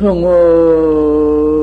언년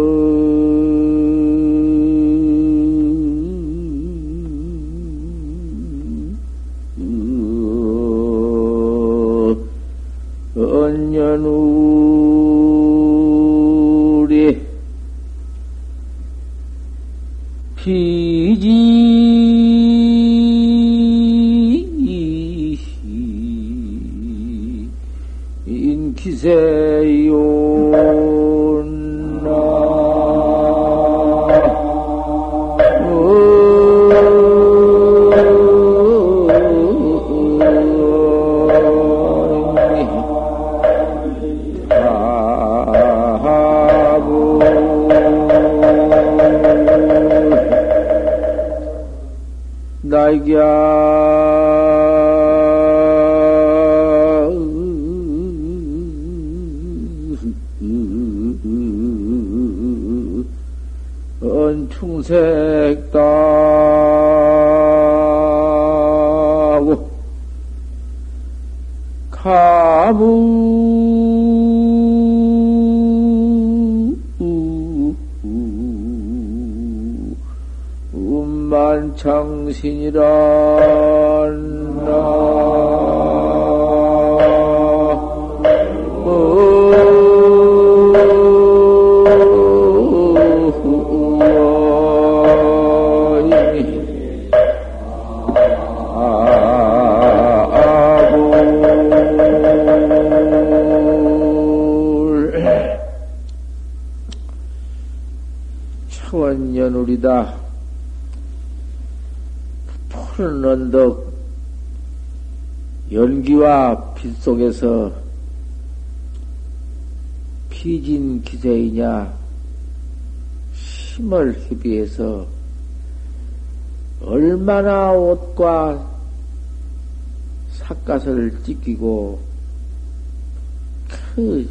자기야. 언충색다고 가무 천연우리다. 푸른 언덕, 연기와 빛 속에서 피진 기세이냐, 힘을 희비해서 얼마나 옷과 삿갓을 찢기고 그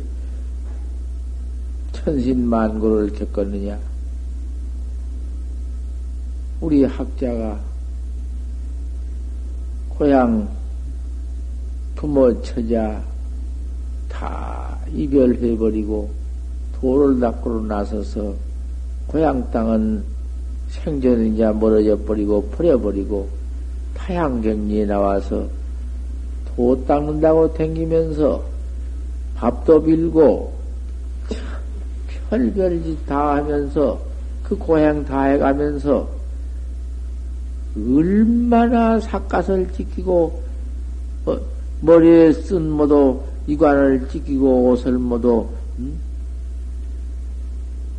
천신만고를 겪었느냐. 우리 학자가 고향 부모 처자 다 이별해버리고 도를 닦으러 나서서 고향 땅은 생전이냐 멀어져 버리고 버려버리고 타향경리에 나와서 도 닦는다고 댕기면서 밥도 빌고 별별 짓 다 하면서 그 고향 다 해가면서 얼마나 삿갓을 지키고 어, 머리에 쓴 모두 이관을 지키고 옷을 모두 음?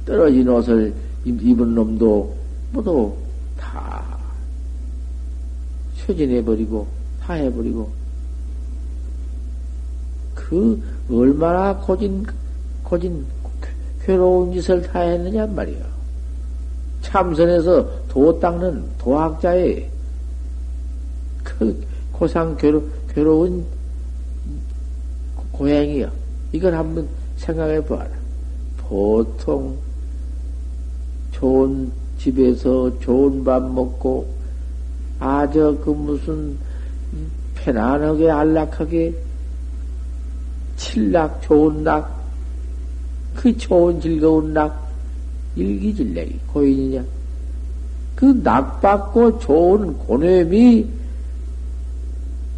떨어진 옷을 입은 놈도 모두 다 쇠진해버리고 다 해버리고 그 얼마나 고진 고진 괴로운 짓을 다 했느냐 말이야. 참선에서 도 닦는 도학자의 그 고상 괴로, 괴로운 고행이요. 이걸 한번 생각해 봐라. 보통 좋은 집에서 좋은 밥 먹고 아 저 그 무슨 편안하게 안락하게 칠락 좋은 낙 그 좋은 즐거운 낙 일기질래기 고인이냐? 그 낙받고 좋은 고뇌미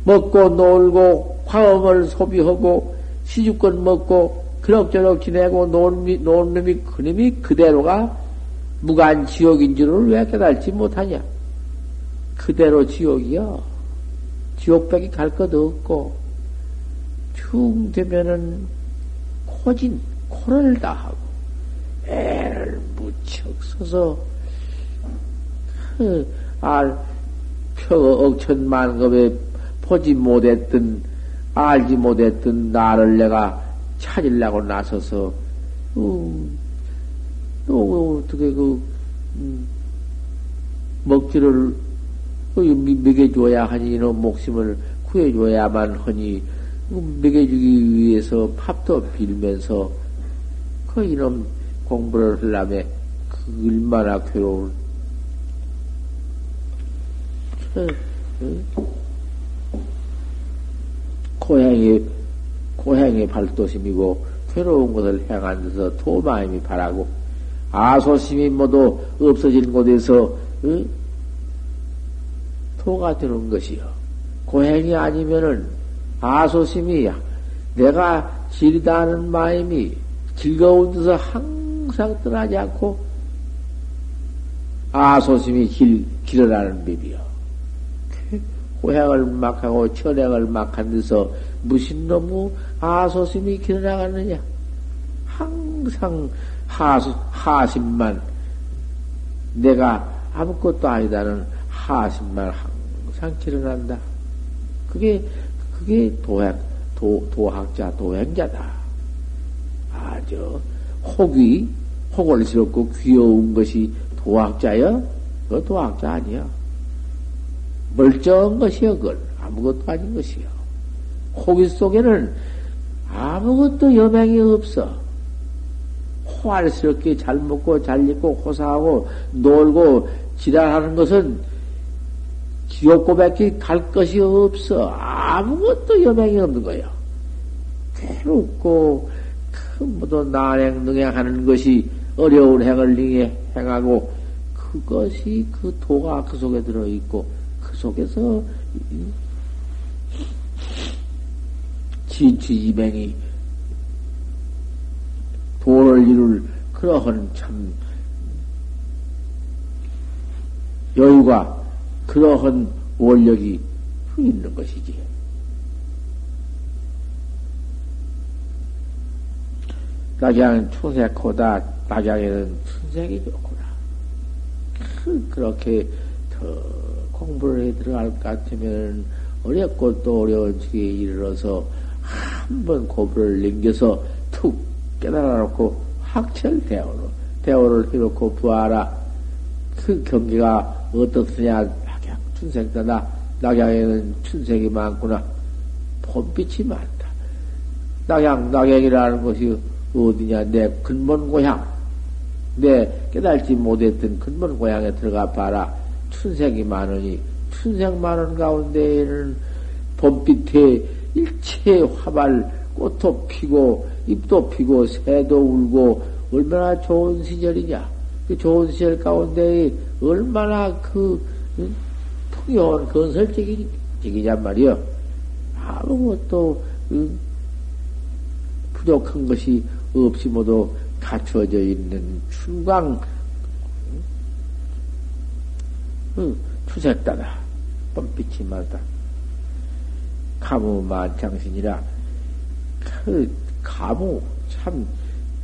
먹고 놀고 화음을 소비하고 시주권 먹고 그럭저럭 지내고 논 놈이 그놈이 그대로가 무간 지옥인 줄을 왜 깨달지 못하냐? 그대로 지옥이야. 지옥밖에 갈 것 없고, 충 되면은 코진, 코를 다 하고, 애를 무척 써서 그 알 표 억천만급에 보지 못했던 알지 못했던 나를 내가 찾으려고 나서서 음, 또 어떻게 그 음, 먹지를 먹여줘야 하니 이놈 목숨을 구해줘야만 하니 음, 먹여주기 위해서 밥도 빌면서 그 이놈 공부를 하려면 그 얼마나 괴로운 고향이 고향의 발도심이고 괴로운 것을 행한 데서 도마임이 바라고 아소심이 모두 없어진 곳에서 어? 도가 되는 것이요. 고행이 아니면은 아소심이 내가 지리다는 마음이 즐거운 데서 항상 떠나지 않고 아소심이 길, 길어라는 법이요. 고행을 막 하고 천행을 막 한 데서 무슨 놈의 아소심이 길어나가느냐? 항상 하수, 하심만 내가 아무것도 아니다는 하심만 항상 길어난다. 그게 그게 도학 도 도학자 도행자다. 아주 혹이 혹을스럽고 귀여운 것이 도학자여? 그 도학자 아니야. 멀쩡한 것이여, 그걸. 아무것도 아닌 것이여. 호기 속에는 아무것도 여명이 없어. 호알스럽게 잘 먹고 잘 입고 호사하고 놀고 지랄하는 것은 지옥 고백이 갈 것이 없어. 아무것도 여명이 없는 거예요. 괴롭고 그 모두 난행 능행하는 것이 어려운 행을 행하고 그것이 그 도가 그 속에 들어 있고 그 속에서 진취지맹이 도를 이룰 그러한 참 여유가 그러한 원력이 있는 것이지. 낙양 추색보다 낙양에는 춘색이 좋구나. 그, 그렇게 더 공부를 해 들어갈 것 같으면 어렵고 또 어려운 지에 이르러서 한 번 고부를 넘겨서 툭 깨달아 놓고 확철 대오로 대오를 해놓고 부하라. 그 경계가 어떻느냐? 낙양 춘색다다. 낙양에는 춘색이 많구나. 봄빛이 많다. 낙양 낙양이라는 것이 어디냐? 내 근본 고향. 내 깨달지 못했던 근본 고향에 들어가 봐라. 춘색이 많으니 춘색 많은 가운데에는 봄빛에 일체 화발 꽃도 피고 잎도 피고 새도 울고 얼마나 좋은 시절이냐. 그 좋은 시절 가운데 얼마나 그 풍요한 건설적이냐 말이요. 아무것도 부족한 것이 없이 모두 갖추어져 있는 춘광 추색다다 뻔빛이 많다. 가무 만창신이라 그 가무 참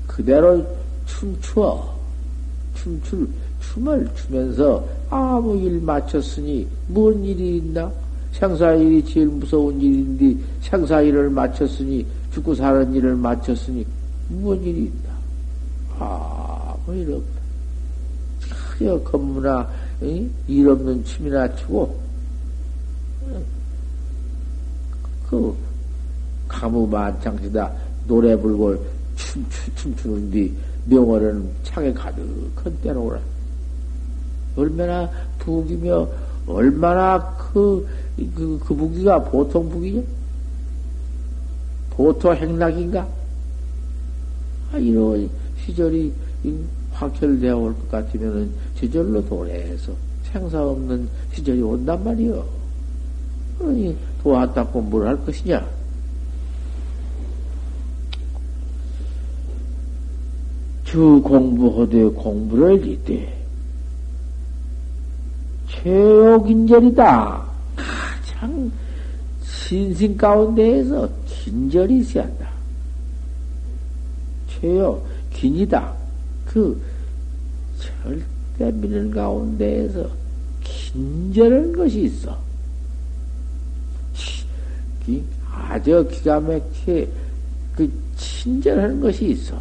그대로 춤추어 춤출 춤을 추면서 아무 일 마쳤으니 뭔 일이 있나? 생사일이 제일 무서운 일인데 생사일을 마쳤으니 죽고 사는 일을 마쳤으니 뭔 일이 있나? 아무 일 없다. 그저 건무나 일 없는 춤이나 추고 그 가무 만창시다 노래 불고 춤추, 춤추는 뒤 명월은 창에 가득한 때로오라. 얼마나 북이며 얼마나 그, 그, 그 북이가 보통 북이냐? 보통 행락인가? 아, 이런 시절이 확철되어 올 것 같으면은 시절로 도래해서 생사 없는 시절이 온단 말이요. 그러니 도왔다고 뭘 할 것이냐? 주 공부하되 공부를 짓되 최옥인절이다. 가장 신신 가운데에서 긴절이 시한다. 최요 긴이다. 그 절대 미는 가운데에서 긴절한 것이 있어. 아주 기가 막히게 그 친절한 것이 있어.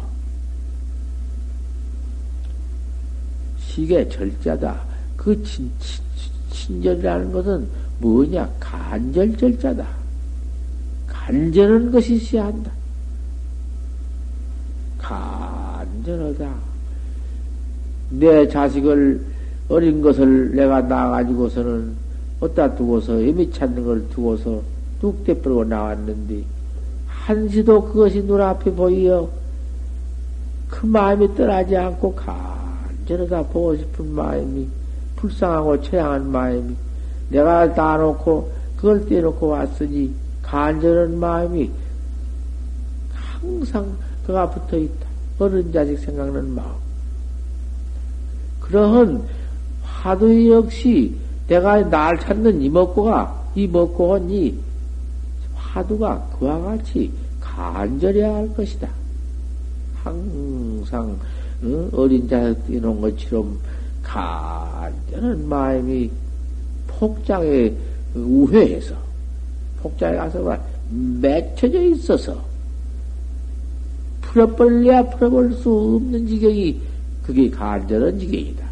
시계 절자다. 그 친, 친, 친절이라는 것은 뭐냐? 간절 절자다. 간절한 것이 있어야 한다. 간절하다. 내 자식을 어린 것을 내가 낳아가지고서는 어디다 두고서 애미 찾는 걸 두고서 뚝 떼버리고 나왔는데 한시도 그것이 눈앞에 보이어 그 마음이 떠나지 않고 간절하다 보고 싶은 마음이 불쌍하고 처양한 마음이 내가 놔놓고 그걸 떼놓고 왔으니 간절한 마음이 항상 그가 붙어 있다. 어른 자식 생각나는 마음. 그러한 화두 역시 내가 날 찾는 이 먹고가 이 먹고는 이 화두가 그와 같이 간절해야 할 것이다. 항상 어린 자식 뛰는 것처럼 간절한 마음이 폭장에 우회해서 폭장에 가서 맺혀져 있어서 풀어버려야 풀어볼 수 없는 지경이 그게 간절한 지경이다.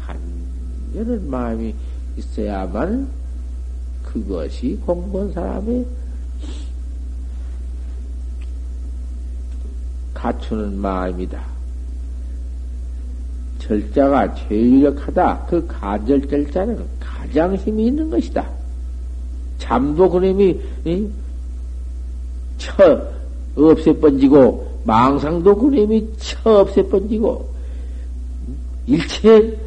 간절한 마음이 있어야만 그것이 공부한 사람의 갖추는 마음이다. 절자가 제일 유력하다. 그 간절 절자는 가장 힘이 있는 것이다. 잠도 그놈이 쳐 없애 번지고 망상도 그놈이 쳐 없애 번지고 일체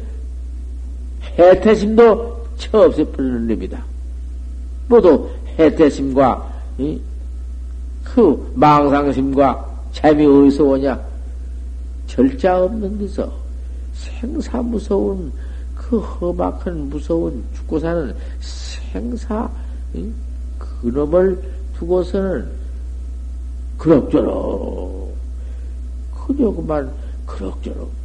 해태심도 쳐 없애 버리는 놈이다. 모두 해태심과 그 망상심과 잠이 어디서 오냐? 절자 없는 데서 생사 무서운 그 험악한 무서운 죽고 사는 생사 그놈을 두고서는 그럭저럭 그저 그만 그럭저럭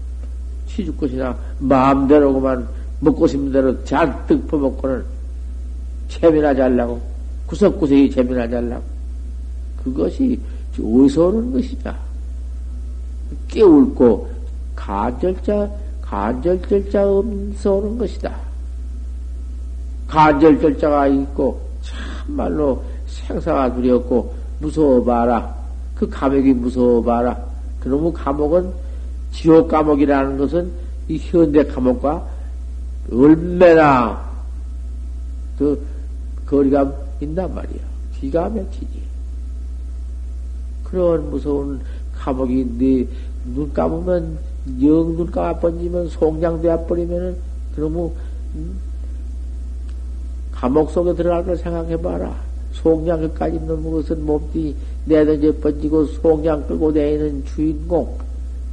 시줄 것이나 마음대로 그만 먹고 싶은 대로 잔뜩 퍼먹고는 재미나지 않라고 구석구석이 재미나지 않라고. 그것이 어디서 오는 것이냐 깨울고 간절자 간절절자 없어 오는 것이다. 간절절자가 있고 참말로 생사가 두렵고 무서워 봐라. 그 감옥이 무서워 봐라. 그놈의 감옥은 지옥 감옥이라는 것은 이 현대 감옥과 얼마나 그 거리가 있단 말이야. 기가 막히지. 그런 무서운 감옥이 감으면 영눈 감아 번지면 송장되어 버리면은 그러면 음? 감옥 속에 들어갈 걸 생각해봐라. 송장까지 있는 것은 몸띠 내던져 번지고 송장 끌고 다니는 주인공,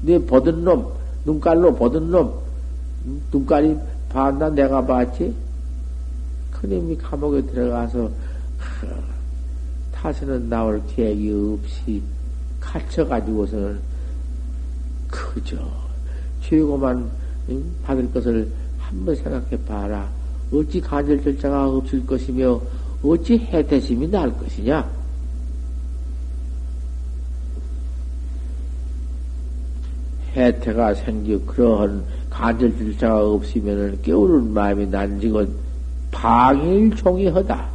내 버든 놈, 눈깔로 버든 놈, 음? 눈깔이 봤나 내가 봤지? 큰님이 감옥에 들어가서 타서는 나올 계획이 없이 갇혀가지고서는 그저 최고만 받을 것을 한번 생각해 봐라. 어찌 간절 절차가 없을 것이며 어찌 해태심이 날 것이냐? 해태가 생겨 그러한 간절 절차가 없으면 깨우는 마음이 난지건 방일종이 하다.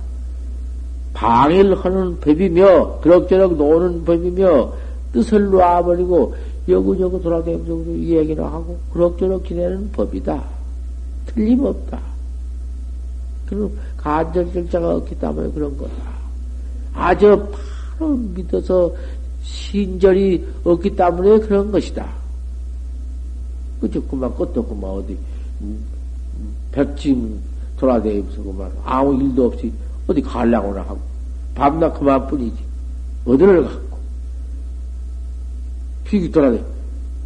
방일하는 법이며 그럭저럭 노는 법이며 뜻을 놔버리고 여구저구 돌아다니면서 이야기를 하고 그럭저럭 지내는 법이다. 틀림없다. 그럼 간절절자가 없기 때문에 그런 거다. 아주 바로 믿어서 신절이 없기 때문에 그런 것이다. 그저 그만 끝도 그만 어디 음, 음, 백짐 돌아다니면서 그만 아무 일도 없이 어디 가려고나 하고 밤낮 그만뿐이지. 어디를 갖고? 피기 돌아다니.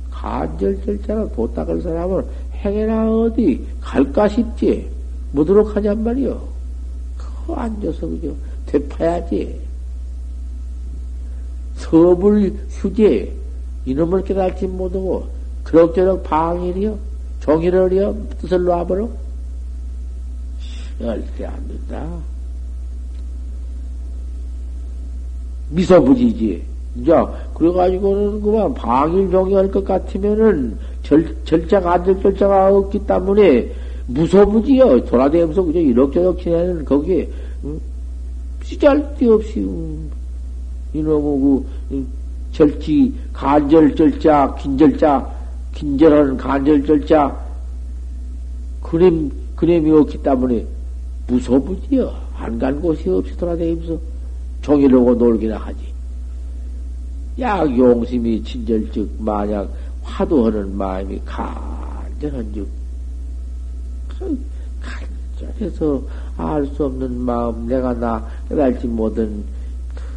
간절절자가 도닦을 사람은 행해나 어디 갈까 싶지. 못도록 하냔 말이요 그 앉아서 그저 되파야지. 서불 휴제 이놈을 깨달지 못하고 그럭저럭 방일이요 종일을요 뜻을 놔버려 절대 안 된다. 미소부지지. 이제, 그래가지고는 그만 방일종이 할것 같으면은 절, 절자가, 안절 절자가 없기 때문에 무소부지요. 돌아다니면서 그저 이럭저럭 지내는 거기에, 응? 쓰잘데 없이, 응? 이놈의 그, 응? 절지, 간절 절자, 긴절자, 긴절하는 간절 절자, 그림, 그림이 없기 때문에 무소부지요. 안 간 곳이 없이 돌아다니면서 종이로고 놀기나 하지. 약 용심이 친절즉 만약 화두하는 마음이 간절한즉 그 간절해서 알 수 없는 마음 내가 나 깨달지 못한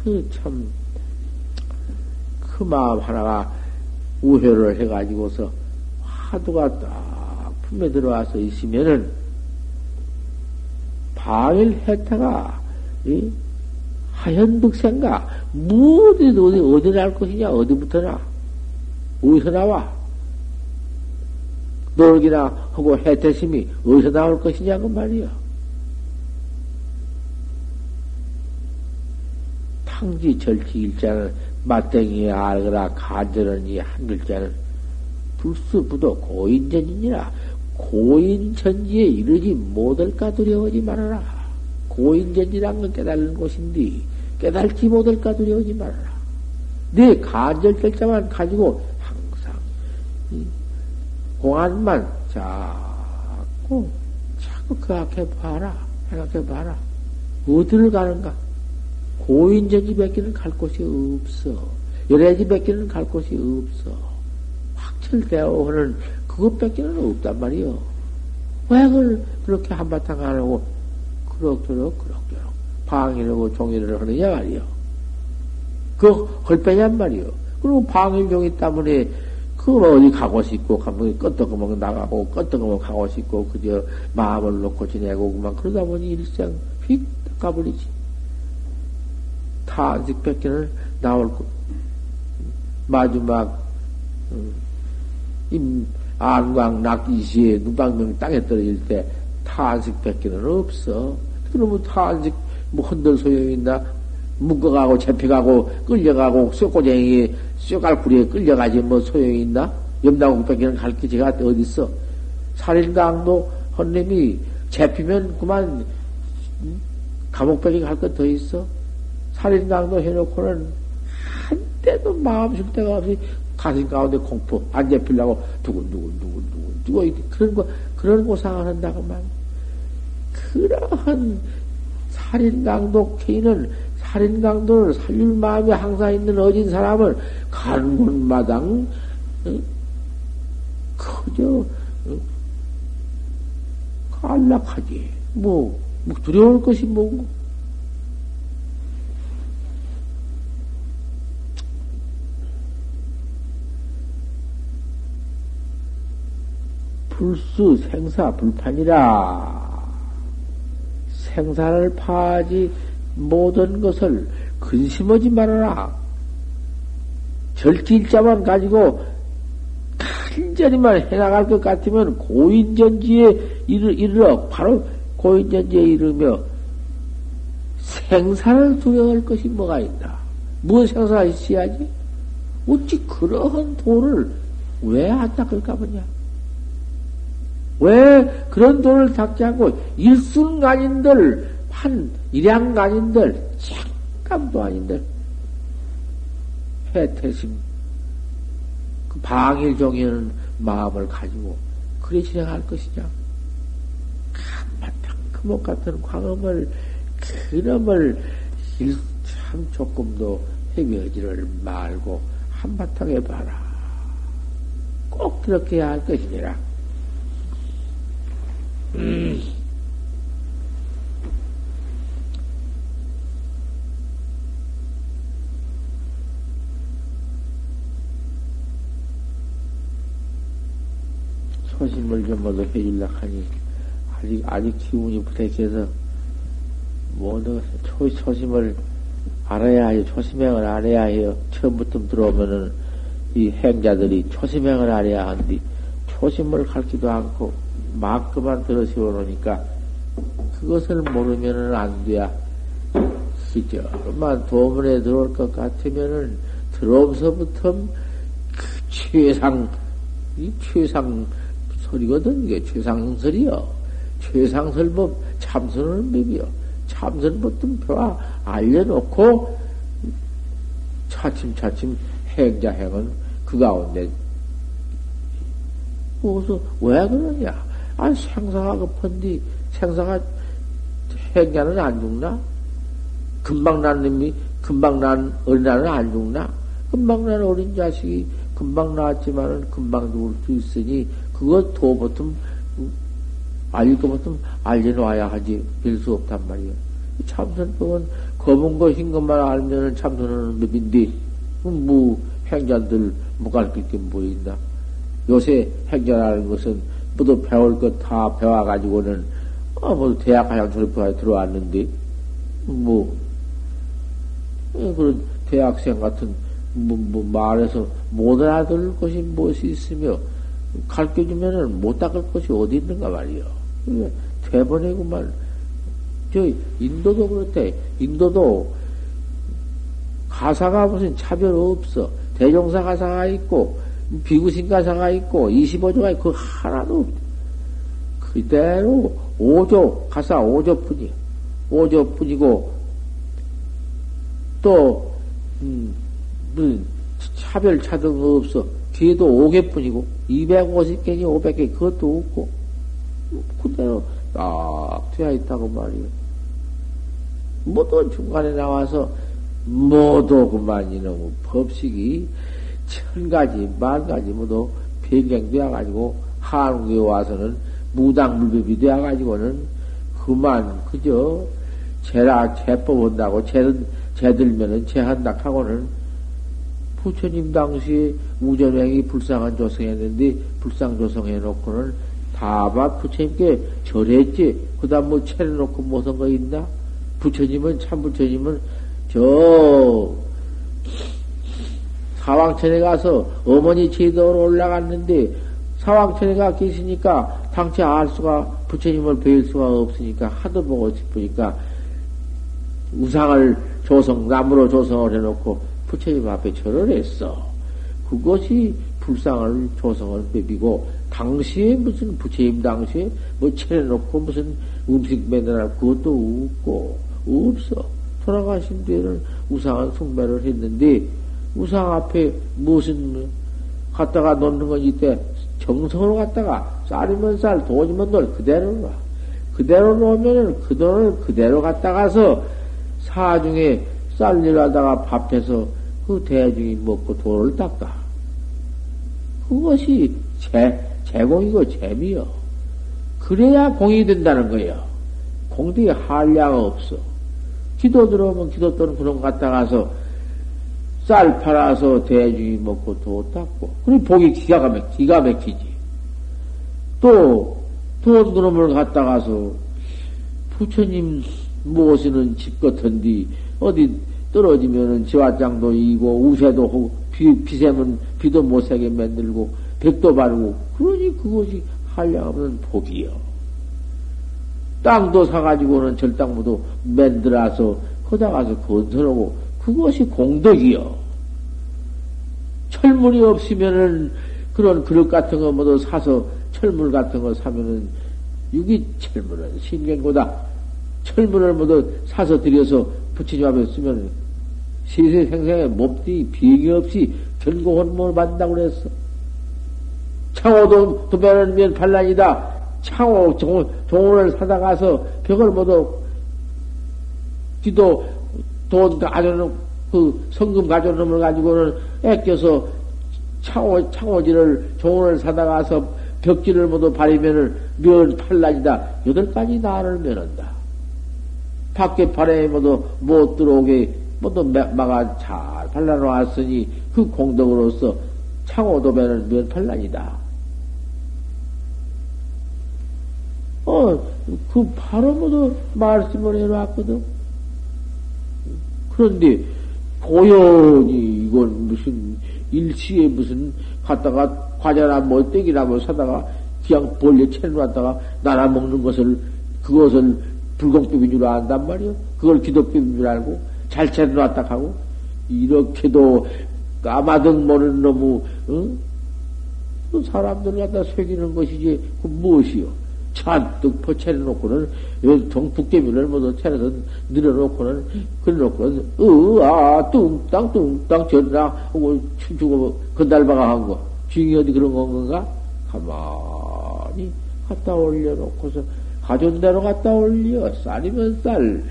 그 참그 마음 하나가 우회를 해가지고서 화두가 딱 품에 들어와서 있으면은 바일 해태가 이 하현득생가 무엇이 어디 어디 날 것이냐 어디부터 나 어디서 나와 놀기나 하고 해태심이 어디서 나올 것이냐 그 말이야. 탕지 절치 일자는 맞댕이에 알거라 간절한 이한 글자는 불수부도 고인전이니라 고인전지에 이르지 못할까 두려워하지 말아라. 고인전지란 건 깨달는 곳인데 깨달지 못할까 두려워하지 말아라. 내 간절 결자만 가지고 항상 공안만 자꾸 자꾸 그 앞에 봐라. 생각해 봐라. 어디를 가는가? 고인전지 밖에는 갈 곳이 없어. 열애지 밖에는 갈 곳이 없어. 확철되어 하는 그것밖에는 없단 말이요. 왜 그걸 그렇게 한바탕 안 하고 그럭저럭 그럭저럭 방일하고 종일을 하느냐 말이요. 그 헐빼냔 말이요. 그리고 방일 종이 때문에 그 어디 가고 싶고 가면 껐떡그먹 나가고 껐떡그먹 가고 싶고 그저 마음을 놓고 지내고 그만 그러다 보니 일생 휙 가버리지. 탄식 뺏기는 나올 거. 마지막 음, 임 안광 낙이시에 누방명 땅에 떨어질 때 탄식 뺏기는 없어. 그러면 탄식 뭐 흔들 소용이 있나? 묶어가고 잡혀가고 끌려가고 쇠꼬쟁이 쇠갈구리에 끌려가지 뭐 소용이 있나? 염다국 뺏기는 갈게 제가 어딨어? 살인강도 헌님이 잡히면 그만 감옥 뺏기 갈것 더 있어? 살인강도 해놓고는 한 때도 마음 줄 데가 없이 가슴 가운데 공포 안 잡히려고 두근두근 두근두근 두고 그런 거 그런 고상을 한다고 말. 그러한 살인 강도 케이는 살인 강도를 살릴 마음이 항상 있는 어진 사람을 가는 곳마당 어? 그저 어? 안락하지 뭐, 뭐 두려울 것이 뭐고 불수 생사 불판이라. 생사를 파하지 모든 것을 근심하지 말아라. 절길자만 가지고 간절히만 해나갈 것 같으면 고인전지에 이르, 이르러, 바로 고인전지에 이르며 생사를 두려워할 것이 뭐가 있나? 무엇 생사가 있어야지? 어찌 그러한 도를 왜 안 닦을까 보냐? 왜 그런 돈을 닦지 않고 일순간인들, 한 일양간인들, 잠깐도 아닌들, 해태심, 그 방일종이는 마음을 가지고 그래 진행할 것이냐? 한바탕 금옥 같은 광음을, 그놈을 참 조금도 헤매지를 말고 한바탕 해봐라. 꼭 그렇게 해야 할 것이니라. 음. 소심을 좀 모두 해줄라 하니, 아직, 아직 기운이 부탁해서, 모두 초, 초심을 알아야 해요. 초심행을 알아야 해요. 처음부터 들어오면은, 이 행자들이 초심행을 알아야 하는데, 초심을 가르치도 않고, 막 그만 들어 세워놓으니까 그것을 모르면은 안 돼야. 그저만 도문에 들어올 것 같으면은 들어오면서부터 그 최상, 이 최상 설이거든. 이게 최상설이요. 최상설법 참선은 법이요. 참선법도 벼와 알려놓고 차츰차츰 행자행은 그 가운데 그래서 왜 그러냐? 아, 생사가 급한디, 생사가 행자는 안 죽나? 금방 난 놈이, 금방 난 어린아는 안 죽나? 금방 난 어린 자식이 금방 나왔지만은 금방 죽을 수 있으니 그것도 보통 알릴 것 보통 알려놔야 하지 별수 없단 말이야. 참선법은 검은 거 흰 것만 알면은 참선은 법인데 뭐 행자들 못 가르칠 게뭐 있나? 요새 행자라는 것은 모두 배울 것 다 배워가지고는 아, 뭐 대학 가장 졸업해 들어왔는데 뭐 예, 그런 대학생 같은 뭐, 뭐 말해서 못 알아들을 것이 무엇이 있으며 가르쳐 주면은 못 닦을 것이 어디 있는가 말이요. 대번에구만. 저 인도도 그렇대. 인도도 가사가 무슨 차별 없어. 대종사 가사가 있고 비구신 가사가 있고 25조가 있고 하나도 없대. 그대로 5조 가사 5조뿐이야. 5조뿐이고 또 음, 무슨 차별 차등 없어. 뒤에도 5개뿐이고 250개니 500개 그것도 없고 그대로 딱 되어 있다고 말이요. 모두 중간에 나와서 모두 그만 이놈의 법식이 천 가지 만 가지 모두 변경되어 가지고 한국에 와서는 무당물법이 되어 가지고는 그만 그저 제라 제, 제들면은 제한다 하고는 부처님 당시에 우전행이 불쌍한 조성했는데 불쌍 조성해 놓고는 다바 부처님께 절했지. 그 다음 뭐 차려놓고 못한 거 있나? 부처님은, 참 부처님은 저 사왕천에 가서 어머니 제도로 올라갔는데 사왕천에 가 계시니까 당최 알 수가 부처님을 뵐 수가 없으니까 하도 보고 싶으니까 우상을 조성, 나무로 조성을 해놓고 부처님 앞에 절을 했어. 그것이 불상을 조성을 빼비고 당시에 무슨 부처님 당시에 뭐 차려놓고 무슨 음식 매달아 그것도 없고 없어. 돌아가신 뒤에는 우상한 숭배를 했는데 우상 앞에 무슨 갖다가 놓는 건 이때 정성으로 갖다가 쌀이면 쌀, 돈이면 돌 그대로 놔. 그대로 놓으면은 그 돈을 그대로 갖다가서 사중에 쌀일 하다가 밥해서 그 대중이 먹고 돈을 닦아. 그것이 제, 제공이고 재미요. 그래야 공이 된다는 거예요. 공덕에 한량 없어. 기도 들어오면 기도 또는 그런 것 갖다가서 쌀 팔아서 대중이 먹고 도 닦고. 그리고 복이 기가 막, 기가 막히지. 또, 돈 그놈을 갖다가서 부처님 모시는 집 같은데, 어디 떨어지면은 지화장도 이고, 우세도 하고, 비, 비세면 비도 못세게 만들고, 백도 바르고, 그러니 그것이 한량없는 복이요. 땅도 사가지고는 절당무도 만들어서, 거다 가서 건설하고, 그것이 공덕이요. 철물이 없으면은 그런 그릇 같은 거 모두 사서 철물 같은 거 사면은 유기 철물은 신경보다 철물을 모두 사서 들여서 부처님 앞에 쓰면 시세생생에 몹디 비행이 없이 견고 혼문을 받는다고 그랬어. 창호도 도배는 면 반란이다. 창호 종, 종을 사다 가서 벽을 모두 기도 돈 가져놓은 그 성금 가져놓은 걸 가지고는 애껴서 창호, 창호지를 종을 사다 가서 벽지를 모두 바리면은 면 팔라지다. 여덟 가지 나를 면한다. 밖에 바람에 모두 못 들어오게 모두 막아 잘 발라놓았으니 그 공덕으로서 창호도배는 면 팔란이다. 어, 그 바로 모두 말씀을 해놨거든. 그런데 고연히 이건 무슨 일시에 무슨 갖다가 과자나 뭐 떼기나 뭐 사다가 그냥 벌려 채놓았다가 나라 먹는 것을 그것을 불공법인 줄 안단 말이요. 그걸 기독법인 줄 알고 잘 채놓았다 하고 이렇게도 까마득 모르는 놈의 응? 그 사람들 갖다 새기는 것이지 그 무엇이요? 잔뜩 퍼채려놓고는 통 북개미를 모두 채려서 늘어놓고는 그래놓고는 으아 뚱땅 뚱땅 전나 하고 춤추고 건달바가 한 거. 중이 어디 그런 건가? 가만히 갖다 올려놓고서 가져온 대로 갖다 올려 쌀이면 쌀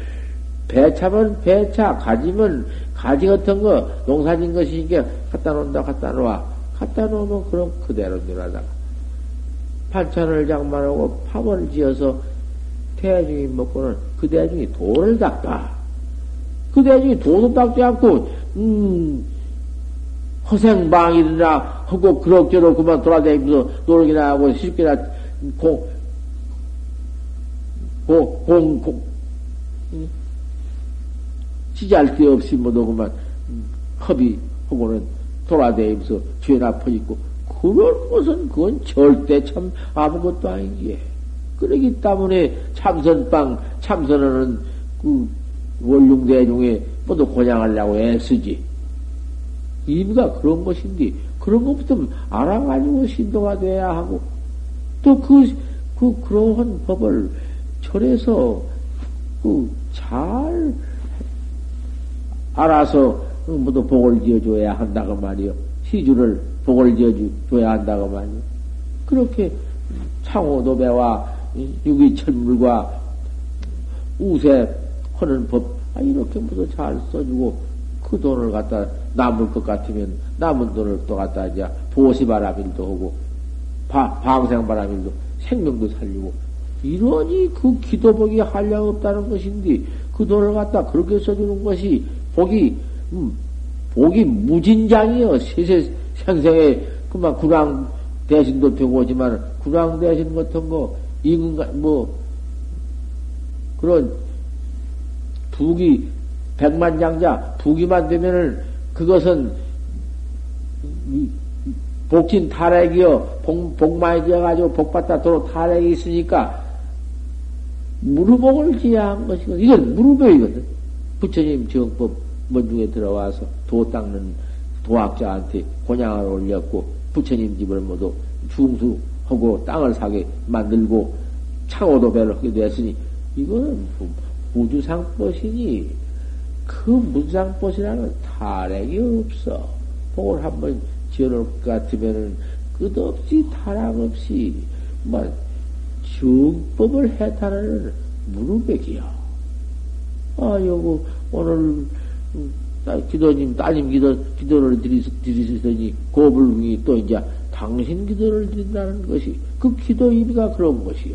배차면 배차 가지면 가지 같은 거, 농사진 것이니까 갖다 놓는다, 갖다 놓아. 갖다 놓으면 그럼 그대로 늘어다가. 반찬을 장만하고 밥을 지어서 대중이 먹고는 그 대중이 돌을 닦아. 그 대중이 도도 닦지 않고, 음, 허생방일이나 하고 그럭저럭 그만 돌아다니면서 놀기나 하고 쉽게나 공, 공, 공, 공, 지잘 데 없이 뭐도 그만 허비 하고는 돌아다니면서 죄나 퍼있고 그런 것은 그건 절대 참 아무것도 아니지. 그러기 때문에 참선방, 참선하는 그 원룡대중에 모두 고냥하려고 애쓰지. 의미가 그런 것인데, 그런 것부터 알아가지고 신도가 돼야 하고, 또 그, 그, 그러한 법을 절에서, 그, 잘, 알아서, 모두 복을 지어줘야 한다고 말이요. 시주를 복을 지어줘야 한다고 말이요. 그렇게 창호도배와 유기철물과 우세 하는 법, 아, 이렇게 모두 잘 써주고, 그 돈을 갖다 남을 것 같으면 남은 돈을 또 갖다 이제 보시바람일도 하고 바, 방생바람일도 생명도 살리고 이러니 그 기도복이 한량 없다는 것인데 그 돈을 갖다 그렇게 써주는 것이 복이 음, 복이 무진장이요 세세 생생에 그만 군왕 대신도 되고 오지만 군왕 대신 같은 거 임금 뭐 그런 북이 백만 장자 북이만 되면은 그것은 복진 탈핵이요 복, 복 많이 지어가지고 복 받다 도로 탈핵이 있으니까 무릎복을 지어야 한 것이거든. 이건 무릎복이거든. 부처님 정법 먼중에 들어와서 도 닦는 도학자한테 곤양을 올렸고 부처님 집을 모두 중수하고 땅을 사게 만들고 창호도배를 하게 되었으니 이거는 우주상법이니 그 무상보시라는 타락이 없어. 복을 한번 지어놓을 것 같으면은 끝없이 타락 없이, 뭐, 정법을 해탈하는 무릎백이야. 아, 요거, 오늘, 기도님, 따님 기도, 기도를 드리시더니, 고불궁이 또 이제 당신 기도를 드린다는 것이, 그 기도 의미가 그런 것이요.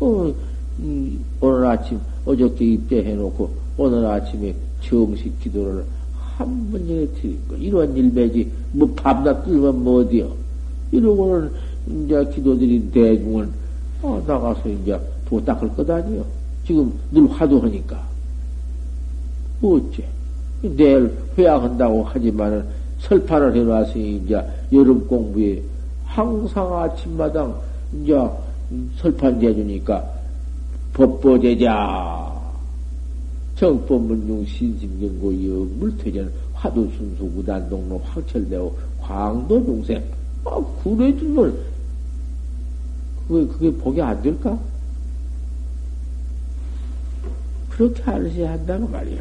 어, 음, 오늘 아침, 어저께 입대해놓고, 오늘 아침에 정식 기도를 한 번에 거. 이런 일배지. 뭐 밤낮 뜨면 뭐 어디요? 이러고는 이제 기도드린 대중은 어, 나가서 이제 도 닦을 것 아니요. 지금 늘 화두하니까. 뭐 어째? 내일 회양한다고 하지만은 설파를 해놨으니 이제 여름 공부에 항상 아침마당 이제 설판 대주니까 법보제자 정법문중 신심경고 역물퇴전 화두순수 무단동로 확철되어 광도 중생 아 그래 주면 그게 그게 복이 안 될까? 그렇게 알으셔야 한다는 말이야.